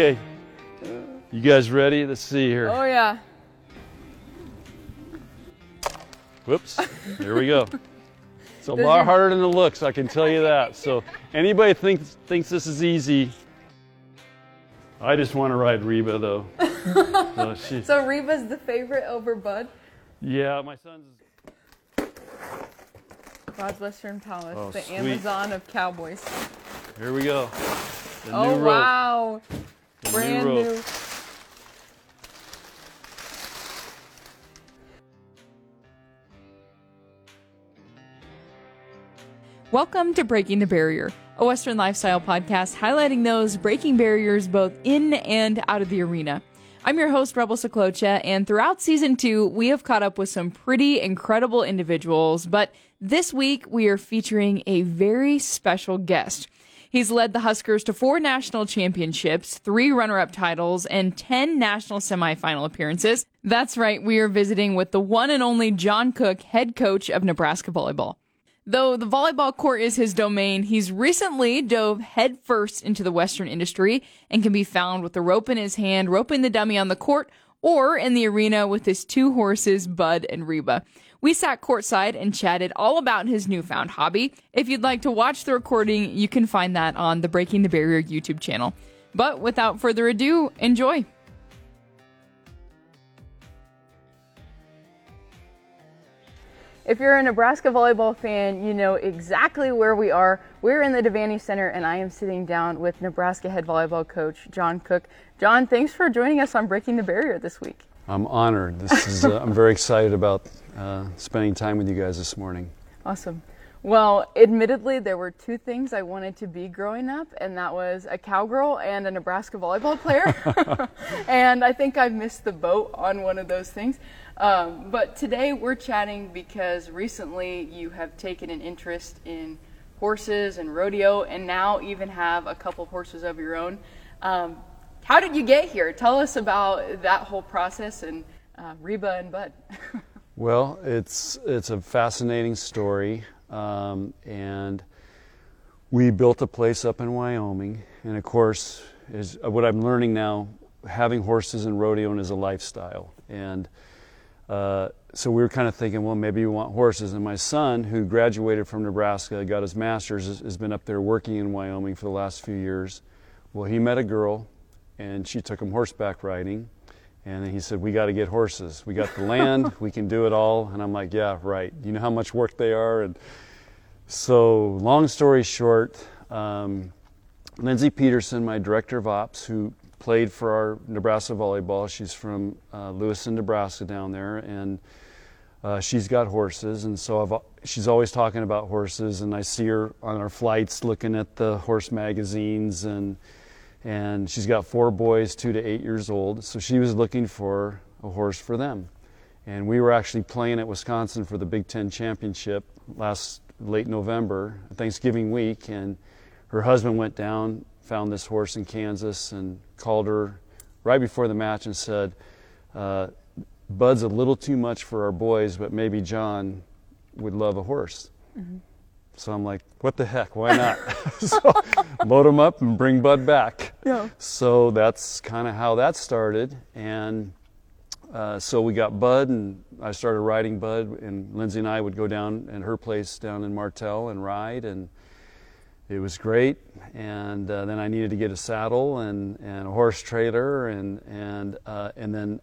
Okay. You guys ready? Let's see here. Oh yeah. Whoops. Here we go. It's a lot harder than it looks, I can tell you that. So anybody thinks thinks this is easy. I just want to ride Reba though. so she, So Reba's the favorite over Bud. yeah, my son's God's Western Palace, Oh, the sweet. Amazon of cowboys. here we go. The oh new rope. Brand new new. Welcome to Breaking the Barrier, a Western lifestyle podcast highlighting those breaking barriers both in and out of the arena. I'm your host, Rebel Saklocha, and throughout season two, we have caught up with some pretty incredible individuals, but this week we are featuring a very special guest. He's led the Huskers to four national championships, three runner up titles, and 10 national semifinal appearances. That's right, we are visiting with the one and only John Cook, head coach of Nebraska Volleyball. Though the volleyball court is his domain, he's recently dove headfirst into the Western industry and can be found with the rope in his hand, roping the dummy on the court, or in the arena with his two horses, Bud and Reba. We sat courtside and chatted all about his newfound hobby. If you'd like to watch the recording, you can find that on the Breaking the Barrier YouTube channel. But without further ado, enjoy. If you're a Nebraska volleyball fan, you know exactly where we are. We're in the Devaney Center, and I am sitting down with Nebraska head volleyball coach John Cook. John, thanks for joining us on Breaking the Barrier this week. I'm honored. This is uh, I'm very excited about uh, spending time with you guys this morning. Awesome. Well, admittedly, there were two things I wanted to be growing up, and that was a cowgirl and a Nebraska volleyball player. and I think I missed the boat on one of those things. Um, but today we're chatting because recently you have taken an interest in horses and rodeo, and now even have a couple horses of your own. Um, how did you get here? Tell us about that whole process and uh, Reba and Bud. Well, it's it's a fascinating story, um, and we built a place up in Wyoming, and of course, is uh, what I'm learning now. Having horses and rodeoing is a lifestyle, and uh, so we were kind of thinking, well, maybe we want horses. And my son, who graduated from Nebraska, got his master's, has been up there working in Wyoming for the last few years. Well, he met a girl, and she took him horseback riding. And then he said, We got to get horses. We got the land, we can do it all. And I'm like, Yeah, right. You know how much work they are? And so, long story short, um, Lindsay Peterson, my director of ops, who played for our Nebraska volleyball, she's from uh, Lewiston, Nebraska, down there. And uh, she's got horses, and so I've, she's always talking about horses. And I see her on our flights looking at the horse magazines and and she's got four boys, two to eight years old. So she was looking for a horse for them. And we were actually playing at Wisconsin for the Big Ten championship last late November, Thanksgiving week, and her husband went down, found this horse in Kansas, and called her right before the match and said, uh, "Bud's a little too much for our boys, but maybe John would love a horse." So I'm like, what the heck? Why not? so load him up and bring Bud back. Yeah. So that's kind of how that started. And uh, so we got Bud, and I started riding Bud, and Lindsay and I would go down at her place down in Martell and ride, and it was great. And uh, then I needed to get a saddle and, and a horse trailer, and and uh, and then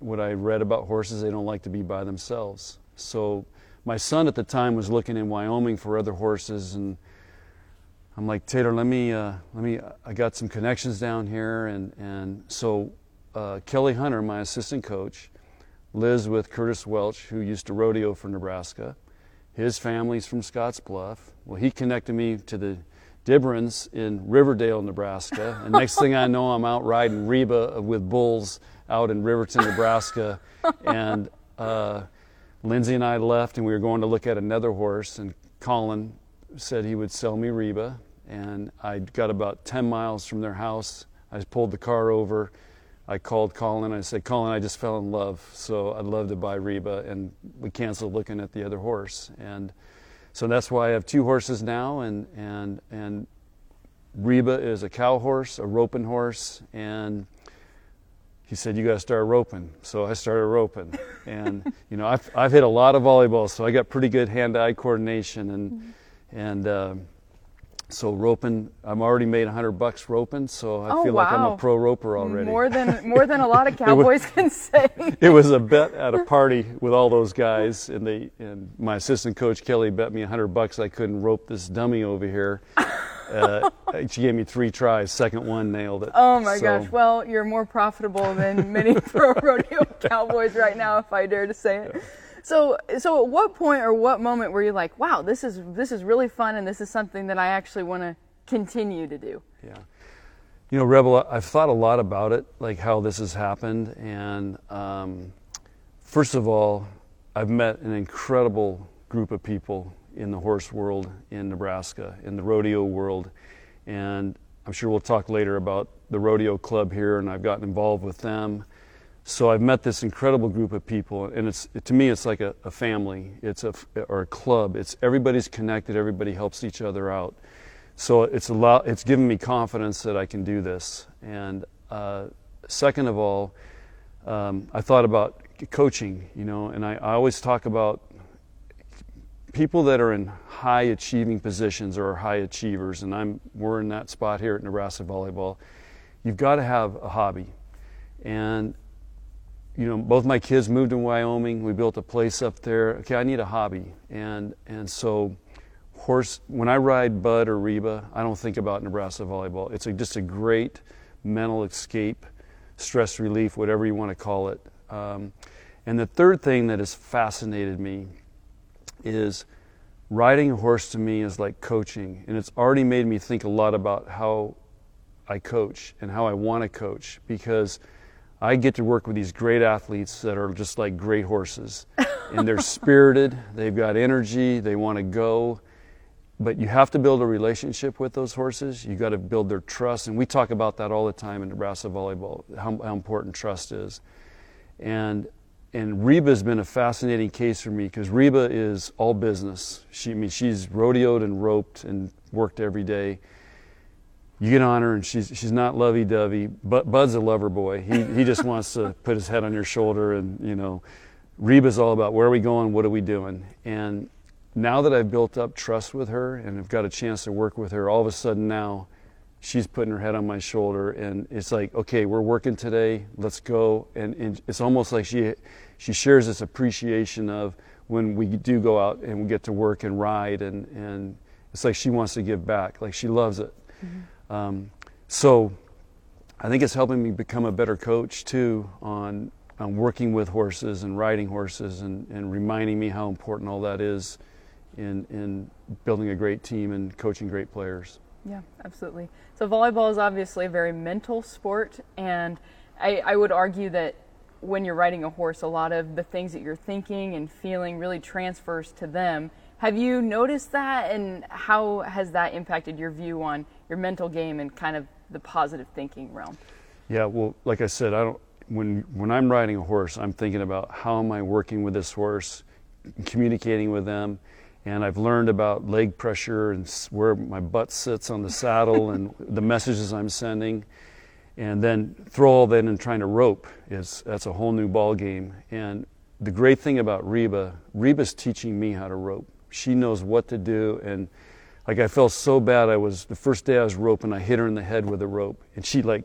what I read about horses, they don't like to be by themselves. So my son at the time was looking in Wyoming for other horses, and I'm like, Taylor, let me, uh, let me. I got some connections down here, and and so uh, Kelly Hunter, my assistant coach, lives with Curtis Welch, who used to rodeo for Nebraska. His family's from Scottsbluff. Well, he connected me to the Dibrans in Riverdale, Nebraska, and next thing I know, I'm out riding Reba with bulls out in Riverton, Nebraska, and. Uh, Lindsay and I left, and we were going to look at another horse. And Colin said he would sell me Reba. And I got about 10 miles from their house. I pulled the car over. I called Colin. I said, Colin, I just fell in love, so I'd love to buy Reba. And we canceled looking at the other horse. And so that's why I have two horses now. And and and Reba is a cow horse, a roping horse, and he said, "You got to start roping." So I started roping, and you know, I've I've hit a lot of volleyballs, so I got pretty good hand-eye coordination, and mm-hmm. and uh, so roping, I'm already made 100 bucks roping, so I oh, feel wow. like I'm a pro roper already. More than more than a lot of cowboys was, can say. it was a bet at a party with all those guys, and they and my assistant coach Kelly bet me 100 bucks I couldn't rope this dummy over here. Uh, she gave me three tries. Second one nailed it. Oh my so. gosh! Well, you're more profitable than many pro rodeo cowboys right now, if I dare to say it. So, so at what point or what moment were you like, "Wow, this is this is really fun, and this is something that I actually want to continue to do"? Yeah, you know, Rebel, I've thought a lot about it, like how this has happened, and um, first of all, I've met an incredible group of people in the horse world in Nebraska, in the rodeo world, and I'm sure we'll talk later about the rodeo club here, and I've gotten involved with them. So I've met this incredible group of people, and it's to me it's like a, a family, it's a or a club. It's everybody's connected, everybody helps each other out. So it's a lot. It's given me confidence that I can do this. And uh, second of all, um, I thought about coaching, you know, and I, I always talk about people that are in high achieving positions or high achievers, and I'm we're in that spot here at Nebraska Volleyball. You've got to have a hobby, and you know, both my kids moved to Wyoming. We built a place up there. Okay, I need a hobby, and and so horse. When I ride Bud or Reba, I don't think about Nebraska volleyball. It's a, just a great mental escape, stress relief, whatever you want to call it. Um, and the third thing that has fascinated me is riding a horse to me is like coaching, and it's already made me think a lot about how I coach and how I want to coach because I get to work with these great athletes that are just like great horses. and they're spirited, they've got energy, they want to go. But you have to build a relationship with those horses. You got to build their trust. And we talk about that all the time in Nebraska volleyball, how, how important trust is. And and Reba has been a fascinating case for me because Reba is all business. She, I mean, she's rodeoed and roped and worked every day you get on her and she's she's not lovey dovey. But Bud's a lover boy. He he just wants to put his head on your shoulder and you know, Reba's all about where are we going, what are we doing, and now that I've built up trust with her and i've got a chance to work with her, all of a sudden now she's putting her head on my shoulder and it's like okay we're working today let's go and, and it's almost like she she shares this appreciation of when we do go out and we get to work and ride and and it's like she wants to give back like she loves it mm-hmm. Um, so I think it's helping me become a better coach too on, on working with horses and riding horses and, and reminding me how important all that is in, in building a great team and coaching great players. Yeah, absolutely. So volleyball is obviously a very mental sport, and I, I would argue that when you're riding a horse, a lot of the things that you're thinking and feeling really transfers to them. Have you noticed that, and how has that impacted your view on your mental game and kind of the positive thinking realm? Yeah, well, like I said, I don't. When when I'm riding a horse, I'm thinking about how am I working with this horse, communicating with them, and I've learned about leg pressure and where my butt sits on the saddle and the messages I'm sending, and then throw all that in trying to rope is that's a whole new ball game. And the great thing about Reba, Reba's teaching me how to rope she knows what to do and like I felt so bad. I was the first day I was roping, I hit her in the head with a rope, and she like,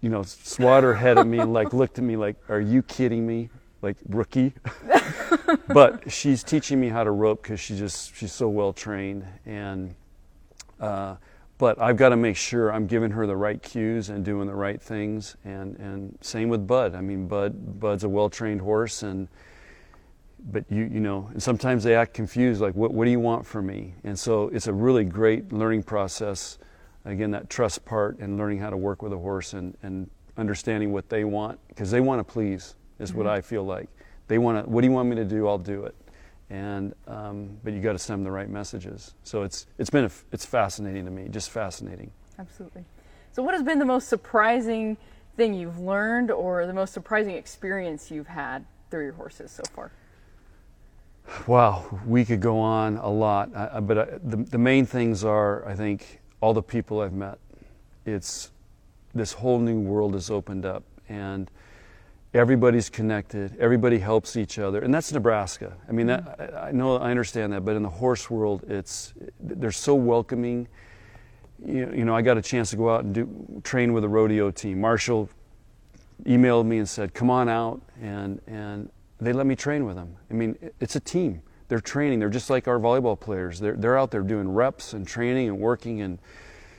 you know, swat her head at me and like looked at me like, "Are you kidding me?" Like rookie. but she's teaching me how to rope because she just she's so well trained, and uh, but I've got to make sure I'm giving her the right cues and doing the right things, and and same with Bud. I mean, Bud Bud's a well trained horse and but you you know and sometimes they act confused like what, what do you want from me? And so it's a really great learning process. Again that trust part and learning how to work with a horse and, and understanding what they want because they want to please is mm-hmm. what i feel like. They want to what do you want me to do? I'll do it. And um, but you got to send them the right messages. So it's it's been a, it's fascinating to me just fascinating. Absolutely. So what has been the most surprising thing you've learned or the most surprising experience you've had through your horses so far Wow, we could go on a lot, uh, but uh, the, the main things are, I think, all the people I've met. It's this whole new world has opened up, and everybody's connected. Everybody helps each other, and that's Nebraska. I mean, that, I I know I understand that, but in the horse world, it's they're so welcoming. You, you know, I got a chance to go out and do train with a rodeo team. Marshall emailed me and said, "Come on out," and and they let me train with them. I mean, it's a team. They're training. They're just like our volleyball players. They're they're out there doing reps and training and working and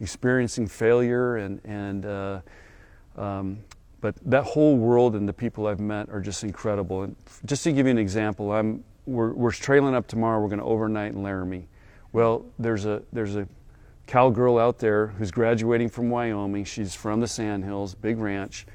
experiencing failure and and. Uh, um, but that whole world and the people I've met are just incredible. And just to give you an example, I'm we're, we're trailing up tomorrow. We're going to overnight in Laramie. Well, there's a there's a cowgirl out there who's graduating from Wyoming. She's from the Sandhills, big ranch.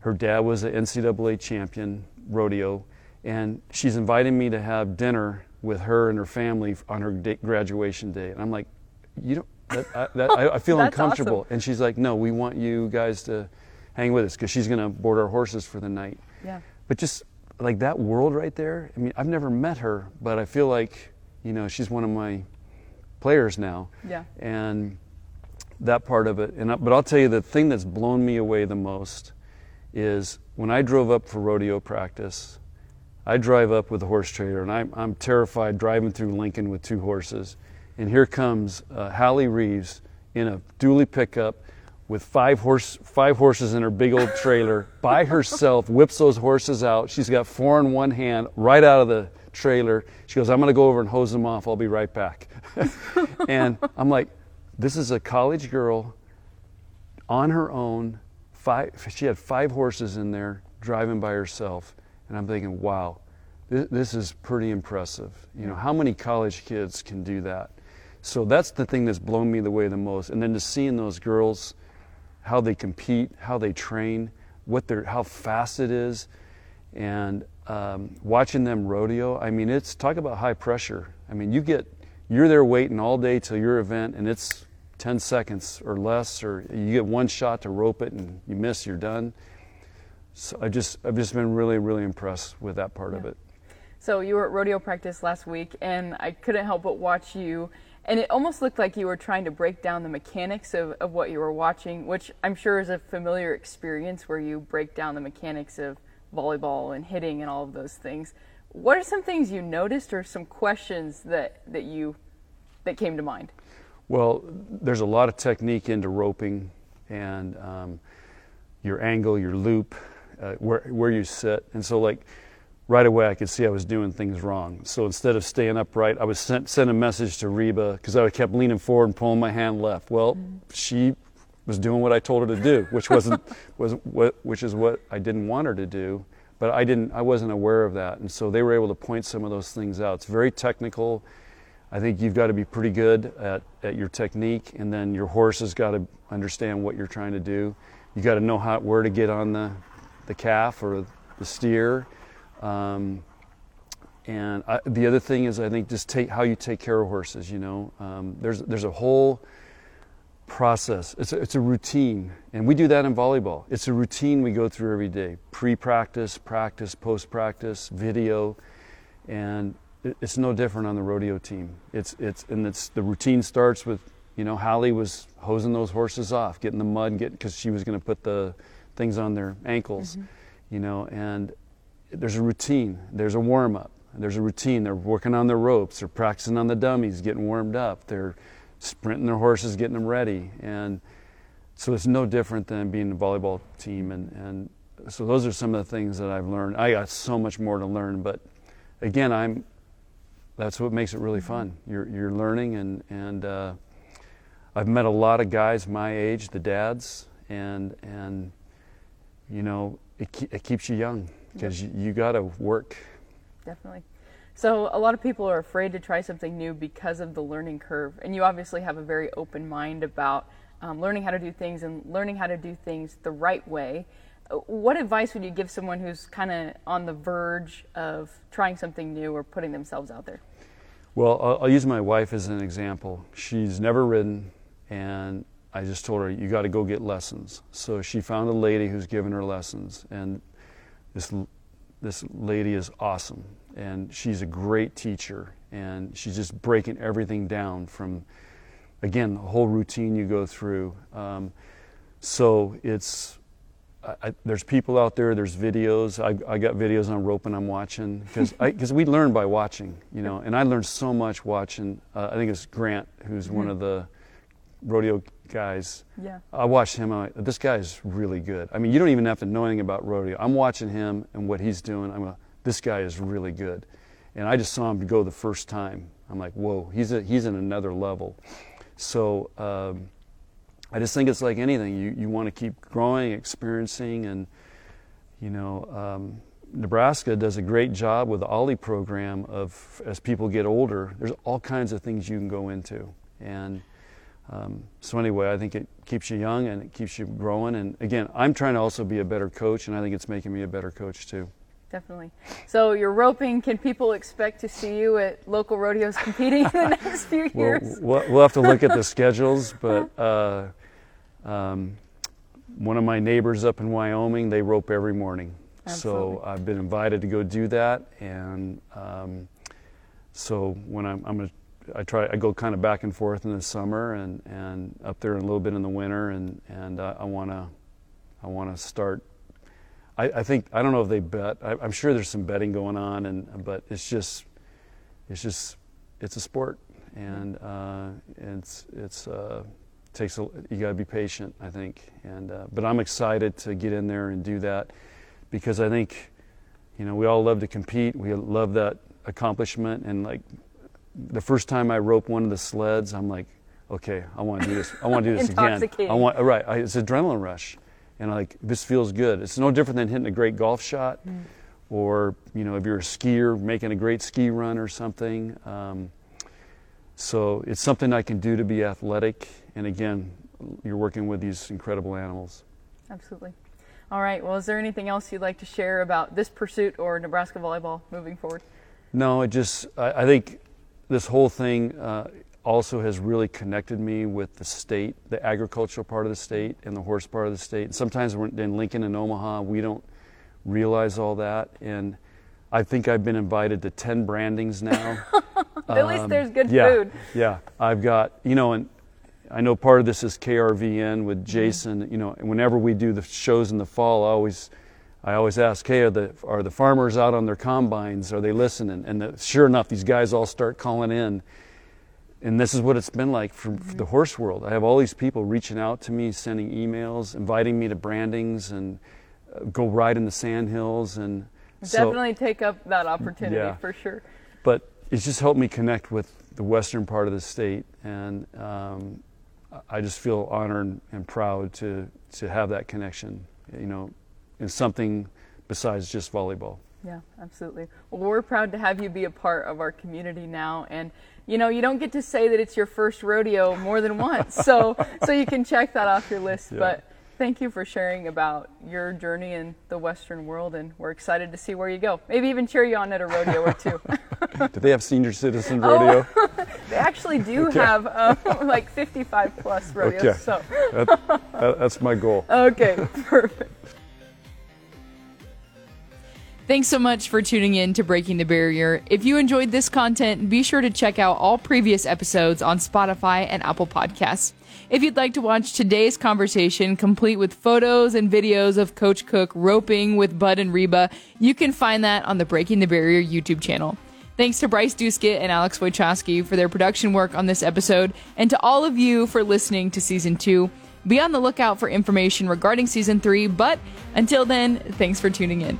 Her dad was an NCAA champion rodeo, and she's inviting me to have dinner with her and her family on her da- graduation day. And I'm like, you don't. That, I, that, I, I feel uncomfortable. awesome. And she's like, no, we want you guys to hang with us because she's going to board our horses for the night. Yeah. But just like that world right there, I mean, I've never met her, but I feel like, you know, she's one of my players now. Yeah. And that part of it. And I, but I'll tell you the thing that's blown me away the most is when I drove up for rodeo practice. I drive up with a horse trailer, and I'm, I'm terrified driving through Lincoln with two horses. And here comes uh, Hallie Reeves in a dually pickup with five horse five horses in her big old trailer by herself. Whips those horses out. She's got four in one hand, right out of the trailer. She goes, "I'm going to go over and hose them off. I'll be right back." and I'm like, "This is a college girl on her own. Five, she had five horses in there driving by herself, and I'm thinking, wow, this, this is pretty impressive. You know, how many college kids can do that? So that's the thing that's blown me the way the most. And then to seeing those girls, how they compete, how they train, what they're, how fast it is, and um, watching them rodeo. I mean, it's talk about high pressure. I mean, you get you're there waiting all day till your event, and it's 10 seconds or less, or you get one shot to rope it and you miss, you're done. So I just I've just been really really impressed with that part of it. So you were at rodeo practice last week, and I couldn't help but watch you. And it almost looked like you were trying to break down the mechanics of, of what you were watching, which I'm sure is a familiar experience where you break down the mechanics of volleyball and hitting and all of those things. What are some things you noticed or some questions that, that you that came to mind? Well, there's a lot of technique into roping and um, your angle, your loop, uh, where, where you sit. And so, like, right away, I could see I was doing things wrong. So instead of staying upright, I was sent, sent a message to Reba because I kept leaning forward and pulling my hand left. Well, she was doing what I told her to do, which wasn't was what which is what I didn't want her to do. But I didn't. I wasn't aware of that, and so they were able to point some of those things out. It's very technical. I think you've got to be pretty good at, at your technique, and then your horse has got to understand what you're trying to do. You got to know how where to get on the the calf or the steer. Um, and I, the other thing is, I think just take how you take care of horses. You know, um, there's there's a whole process. It's a, it's a routine, and we do that in volleyball. It's a routine we go through every day: pre-practice, practice, post-practice, video, and it, it's no different on the rodeo team. It's it's and it's the routine starts with you know Hallie was hosing those horses off, getting the mud, get because she was going to put the things on their ankles, you know, and there's a routine. There's a warm up. There's a routine. They're working on their ropes. They're practicing on the dummies, getting warmed up. They're sprinting their horses, getting them ready. And so it's no different than being a volleyball team. And, and so those are some of the things that I've learned. I got so much more to learn, but again, I'm. That's what makes it really fun. You're you're learning, and and uh, I've met a lot of guys my age, the dads, and and you know it, it keeps you young because you, you got to work Definitely. So a lot of people are afraid to try something new because of the learning curve, and you obviously have a very open mind about um, learning how to do things and learning how to do things the right way. Uh, What advice would you give someone who's kind of on the verge of trying something new or putting themselves out there? Well, I'll, I'll use my wife as an example. She's never ridden, and I just told her, you got to go get lessons. So she found a lady who's giving her lessons, and this, this lady is awesome. And she's a great teacher, and she's just breaking everything down from, again, the whole routine you go through. Um, so it's I, I, there's people out there. There's videos. I, I got videos on roping. I'm watching because because we learn by watching, you know. And I learned so much watching. Uh, I think it's Grant, who's mm-hmm. one of the rodeo guys. Yeah. I watched him. I'm like, this guy is really good. I mean, you don't even have to know anything about rodeo. I'm watching him and what he's doing. I'm a, this guy is really good. And I just saw him go the first time. I'm like, whoa, he's a, he's in another level. So um, I just think it's like anything. You you want to keep growing, experiencing, and you know. Um, Nebraska does a great job with the OLLI program of as people get older, there's all kinds of things you can go into. And um, so anyway, I think it keeps you young and it keeps you growing. And again, I'm trying to also be a better coach, and I think it's making me a better coach too. Definitely. So you're roping. Can people expect to see you at local rodeos competing in the next few years? Well, we'll have to look at the schedules, but uh, um, one of my neighbors up in Wyoming, they rope every morning. Absolutely. So I've been invited to go do that, and um, so when I'm, I'm going to I try I go kind of back and forth in the summer and, and up there a little bit in the winter and and I want to I want to start. I, I, think I don't know if they bet. I, am sure there's some betting going on and but it's just it's just it's a sport and uh, it's it's uh, takes a, you got to be patient I think and uh, but I'm excited to get in there and do that because I think you know we all love to compete we love that accomplishment and like the first time I roped one of the sleds, I'm like, okay, I want to do this. I want to do this again. I want right. I, it's adrenaline rush, and I like this feels good. It's no different than hitting a great golf shot, mm. or you know if you're a skier making a great ski run or something. Um, so it's something I can do to be athletic, and again, you're working with these incredible animals. Absolutely. All right. Well, is there anything else you'd like to share about this pursuit or Nebraska volleyball moving forward? No, it just I, I think this whole thing uh, also has really connected me with the state, the agricultural part of the state, and the horse part of the state. Sometimes we're in Lincoln and Omaha, we don't realize all that. And I think I've been invited to 10 brandings now. At um, least there's good yeah, food. Yeah, I've got, you know, and I know part of this is KRVN with mm-hmm. Jason. Mm-hmm. You know, whenever we do the shows in the fall, I always I always ask, hey, are the, are the farmers out on their combines? Are they listening? And the, sure enough, these guys all start calling in. And this is what it's been like for, for, the horse world. I have all these people reaching out to me, sending emails, inviting me to brandings and uh, go ride in the sandhills. And definitely so, take up that opportunity yeah. for sure. But it's just helped me connect with the western part of the state. And um, I just feel honored and proud to, to have that connection. You know, in something besides just volleyball. Yeah, absolutely. Well, we're proud to have you be a part of our community now, and you know you don't get to say that it's your first rodeo more than once, so so you can check that off your list. Yeah. But thank you for sharing about your journey in the Western world, and we're excited to see where you go. Maybe even cheer you on at a rodeo or two. do they have senior citizen rodeo? Oh, they actually do okay. have um, like 55 plus rodeos. Okay. So that, that, that's my goal. Okay, perfect. Thanks so much for tuning in to Breaking the Barrier. If you enjoyed this content, be sure to check out all previous episodes on Spotify and Apple Podcasts. If you'd like to watch today's conversation complete with photos and videos of Coach Cook roping with Bud and Reba, you can find that on the Breaking the Barrier YouTube channel. Thanks to Bryce Duskett and Alex Wojcicki for their production work on this episode, and to all of you for listening to season two. Be on the lookout for information regarding season three, but until then, thanks for tuning in.